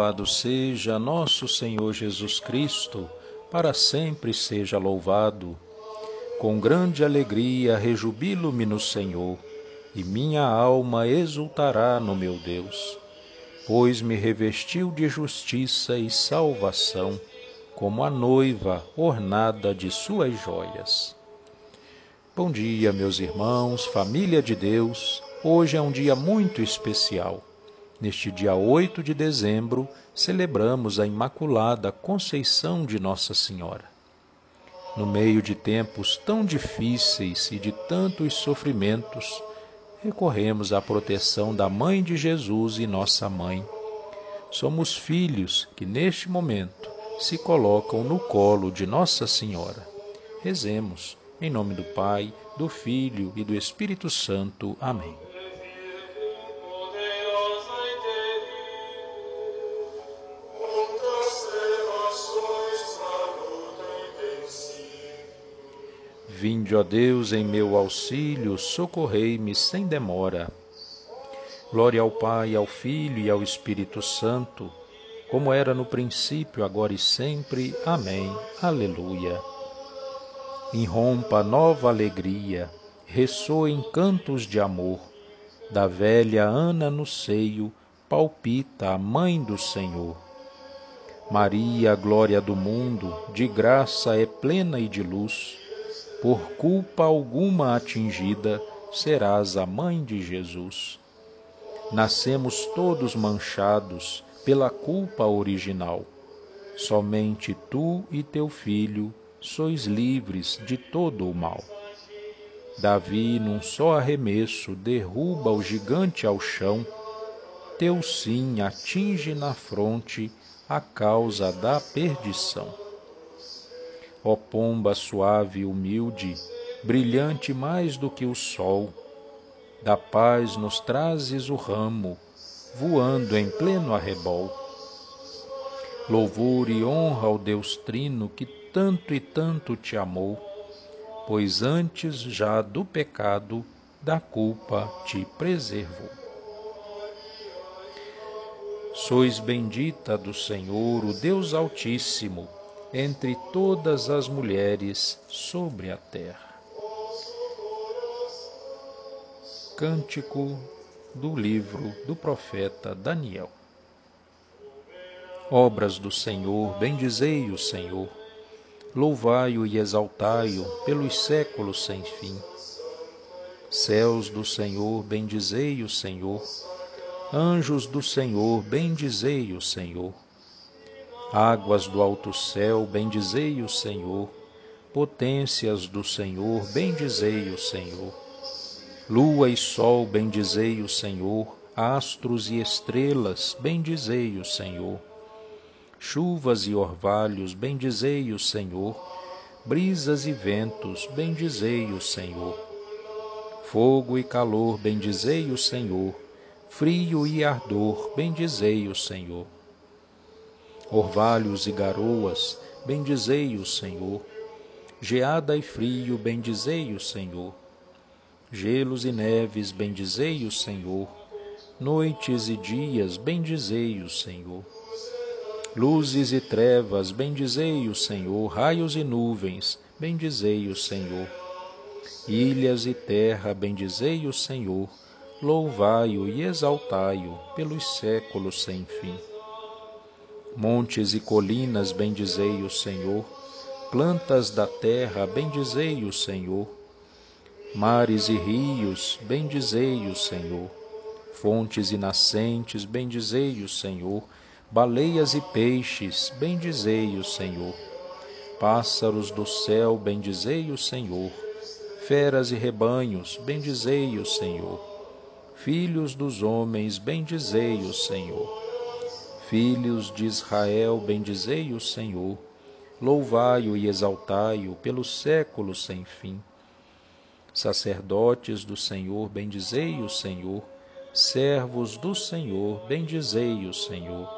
Louvado seja nosso Senhor Jesus Cristo, para sempre seja louvado. Com grande alegria rejubilo-me no Senhor, e minha alma exultará no meu Deus, pois me revestiu de justiça e salvação, como a noiva ornada de suas joias. Bom dia, meus irmãos, família de Deus. Hoje é um dia muito especial Neste dia 8 de dezembro, celebramos a Imaculada Conceição de Nossa Senhora. No meio de tempos tão difíceis e de tantos sofrimentos, recorremos à proteção da Mãe de Jesus e Nossa Mãe. Somos filhos que, neste momento, se colocam no colo de Nossa Senhora. Rezemos, em nome do Pai, do Filho e do Espírito Santo. Amém. Vinde, ó Deus, em meu auxílio, socorrei-me sem demora. Glória ao Pai, ao Filho e ao Espírito Santo, como era no princípio, agora e sempre. Amém. Aleluia. Irrompa nova alegria, ressoem cantos de amor. Da velha Ana no seio, palpita a mãe do Senhor. Maria, glória do mundo, de graça é plena e de luz por culpa alguma atingida, serás a mãe de Jesus. Nascemos todos manchados pela culpa original. Somente tu e teu filho sois livres de todo o mal. Davi, num só arremesso, derruba o gigante ao chão. Teu sim atinge na fronte a causa da perdição. Ó pomba suave e humilde, brilhante mais do que o sol, da paz nos trazes o ramo, voando em pleno arrebol. Louvor e honra ao Deus Trino que tanto e tanto te amou, pois antes já do pecado, da culpa te preservou. Sois bendita do Senhor, o Deus Altíssimo, entre todas as mulheres sobre a terra. Cântico do livro do profeta Daniel. Obras do Senhor, bendizei o Senhor, louvai-o e exaltai-o pelos séculos sem fim. Céus do Senhor, bendizei o Senhor, anjos do Senhor, bendizei o Senhor Águas do alto céu, bendizei o Senhor. Potências do Senhor, bendizei o Senhor. Lua e sol, bendizei o Senhor. Astros e estrelas, bendizei o Senhor. Chuvas e orvalhos, bendizei o Senhor. Brisas e ventos, bendizei o Senhor. Fogo e calor, bendizei o Senhor. Frio e ardor, bendizei o Senhor orvalhos e garoas, bendizei o Senhor. Geada e frio, bendizei o Senhor. Gelos e neves, bendizei o Senhor. Noites e dias, bendizei o Senhor. Luzes e trevas, bendizei o Senhor. Raios e nuvens, bendizei o Senhor. Ilhas e terra, bendizei o Senhor. Louvai-o e exaltai-o pelos séculos sem fim. Montes e colinas, bendizei o Senhor. Plantas da terra, bendizei o Senhor. Mares e rios, bendizei o Senhor. Fontes e nascentes, bendizei o Senhor. Baleias e peixes, bendizei o Senhor. Pássaros do céu, bendizei o Senhor. Feras e rebanhos, bendizei o Senhor. Filhos dos homens, bendizei o Senhor Filhos de Israel, bendizei o Senhor, louvai-o e exaltai-o pelos séculos sem fim. Sacerdotes do Senhor, bendizei o Senhor, servos do Senhor, bendizei o Senhor.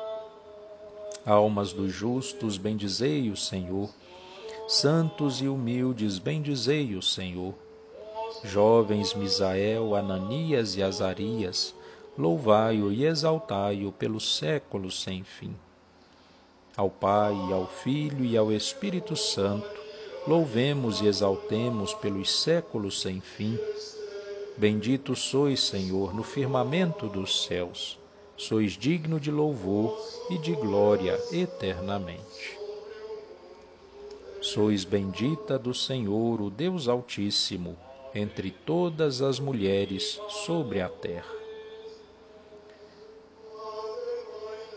Almas dos justos, bendizei o Senhor, santos e humildes, bendizei o Senhor. Jovens Misael, Ananias e Azarias, louvai-o e exaltai-o pelos séculos sem fim. Ao Pai, ao Filho e ao Espírito Santo, louvemos e exaltemos pelos séculos sem fim. Bendito sois, Senhor, no firmamento dos céus, sois digno de louvor e de glória eternamente. Sois bendita do Senhor, o Deus Altíssimo, entre todas as mulheres sobre a terra.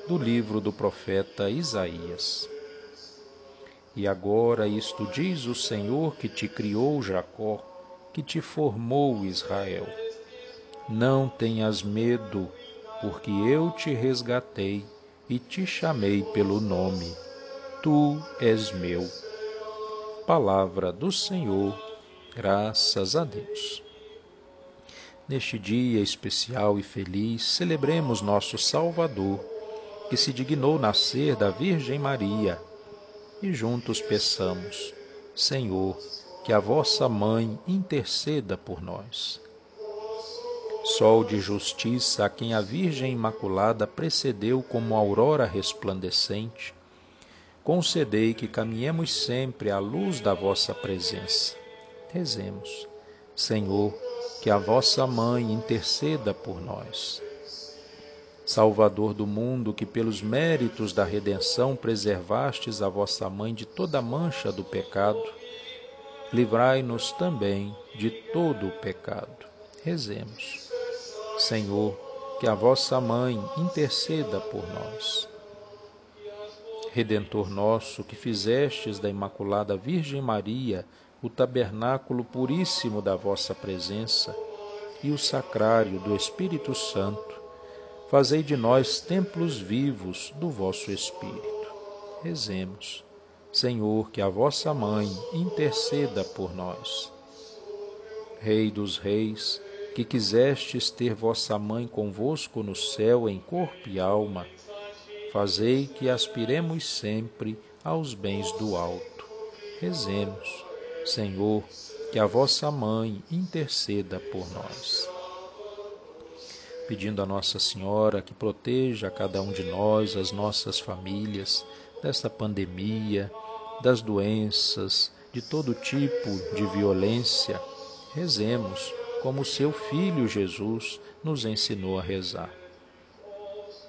Do livro do profeta Isaías. E agora isto diz o Senhor que te criou, Jacó, que te formou, Israel. Não tenhas medo, porque eu te resgatei e te chamei pelo nome. Tu és meu. Palavra do Senhor, graças a Deus. Neste dia especial e feliz, celebremos nosso Salvador, que se dignou nascer da Virgem Maria, e juntos peçamos, Senhor, que a vossa mãe interceda por nós. Sol de justiça, a quem a Virgem Imaculada precedeu como aurora resplandecente, concedei que caminhemos sempre à luz da vossa presença. Rezemos. Senhor, que a vossa mãe interceda por nós. Salvador do mundo, que pelos méritos da redenção preservastes a vossa mãe de toda mancha do pecado, livrai-nos também de todo o pecado. Rezemos. Senhor, que a vossa mãe interceda por nós. Redentor nosso, que fizestes da Imaculada Virgem Maria o tabernáculo puríssimo da vossa presença e o sacrário do Espírito Santo, fazei de nós templos vivos do vosso Espírito. Rezemos. Senhor, que a vossa mãe interceda por nós. Rei dos reis, que quisestes ter vossa mãe convosco no céu em corpo e alma, fazei que aspiremos sempre aos bens do alto. Rezemos, Senhor, que a vossa mãe interceda por nós. Pedindo a Nossa Senhora que proteja cada um de nós, as nossas famílias, desta pandemia, das doenças, de todo tipo de violência, rezemos como seu Filho Jesus nos ensinou a rezar.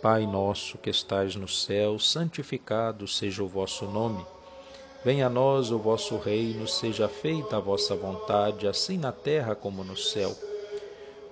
Pai nosso que estais no céu, santificado seja o vosso nome. Venha a nós o vosso reino, seja feita a vossa vontade, assim na terra como no céu.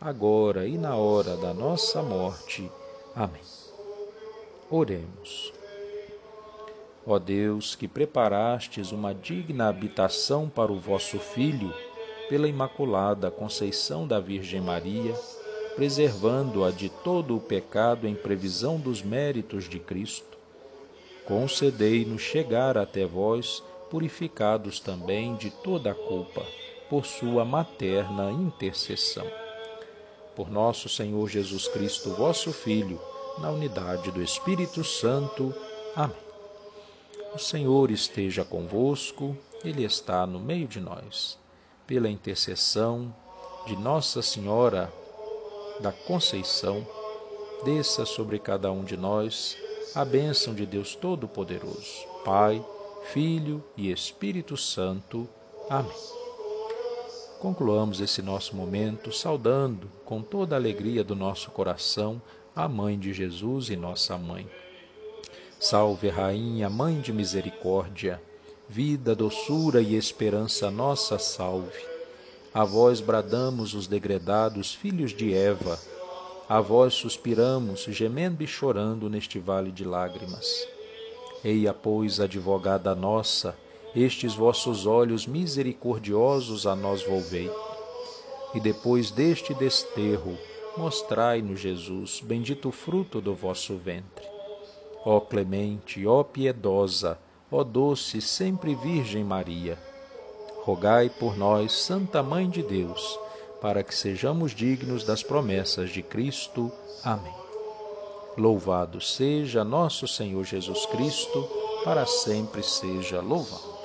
agora e na hora da nossa morte. Amém. Oremos. Ó Deus, que preparastes uma digna habitação para o vosso Filho, pela Imaculada Conceição da Virgem Maria, preservando-a de todo o pecado em previsão dos méritos de Cristo. Concedei-nos chegar até vós, purificados também de toda a culpa, por sua materna intercessão. Por nosso Senhor Jesus Cristo, vosso Filho, na unidade do Espírito Santo. Amém. O Senhor esteja convosco, Ele está no meio de nós. Pela intercessão de Nossa Senhora, da Conceição, desça sobre cada um de nós a bênção de Deus Todo-Poderoso, Pai, Filho e Espírito Santo. Amém. Concluamos esse nosso momento saudando com toda a alegria do nosso coração a Mãe de Jesus e nossa Mãe. Salve, Rainha, Mãe de Misericórdia, vida, doçura e esperança nossa, salve. A vós bradamos os degredados filhos de Eva, a vós suspiramos, gemendo e chorando neste vale de lágrimas. Eia, pois, advogada nossa, estes vossos olhos misericordiosos a nós volvei. E depois deste desterro, mostrai-nos Jesus, bendito fruto do vosso ventre. Ó clemente, ó piedosa, ó doce sempre Virgem Maria, rogai por nós, Santa Mãe de Deus, para que sejamos dignos das promessas de Cristo. Amém. Louvado seja nosso Senhor Jesus Cristo, para sempre seja louvado.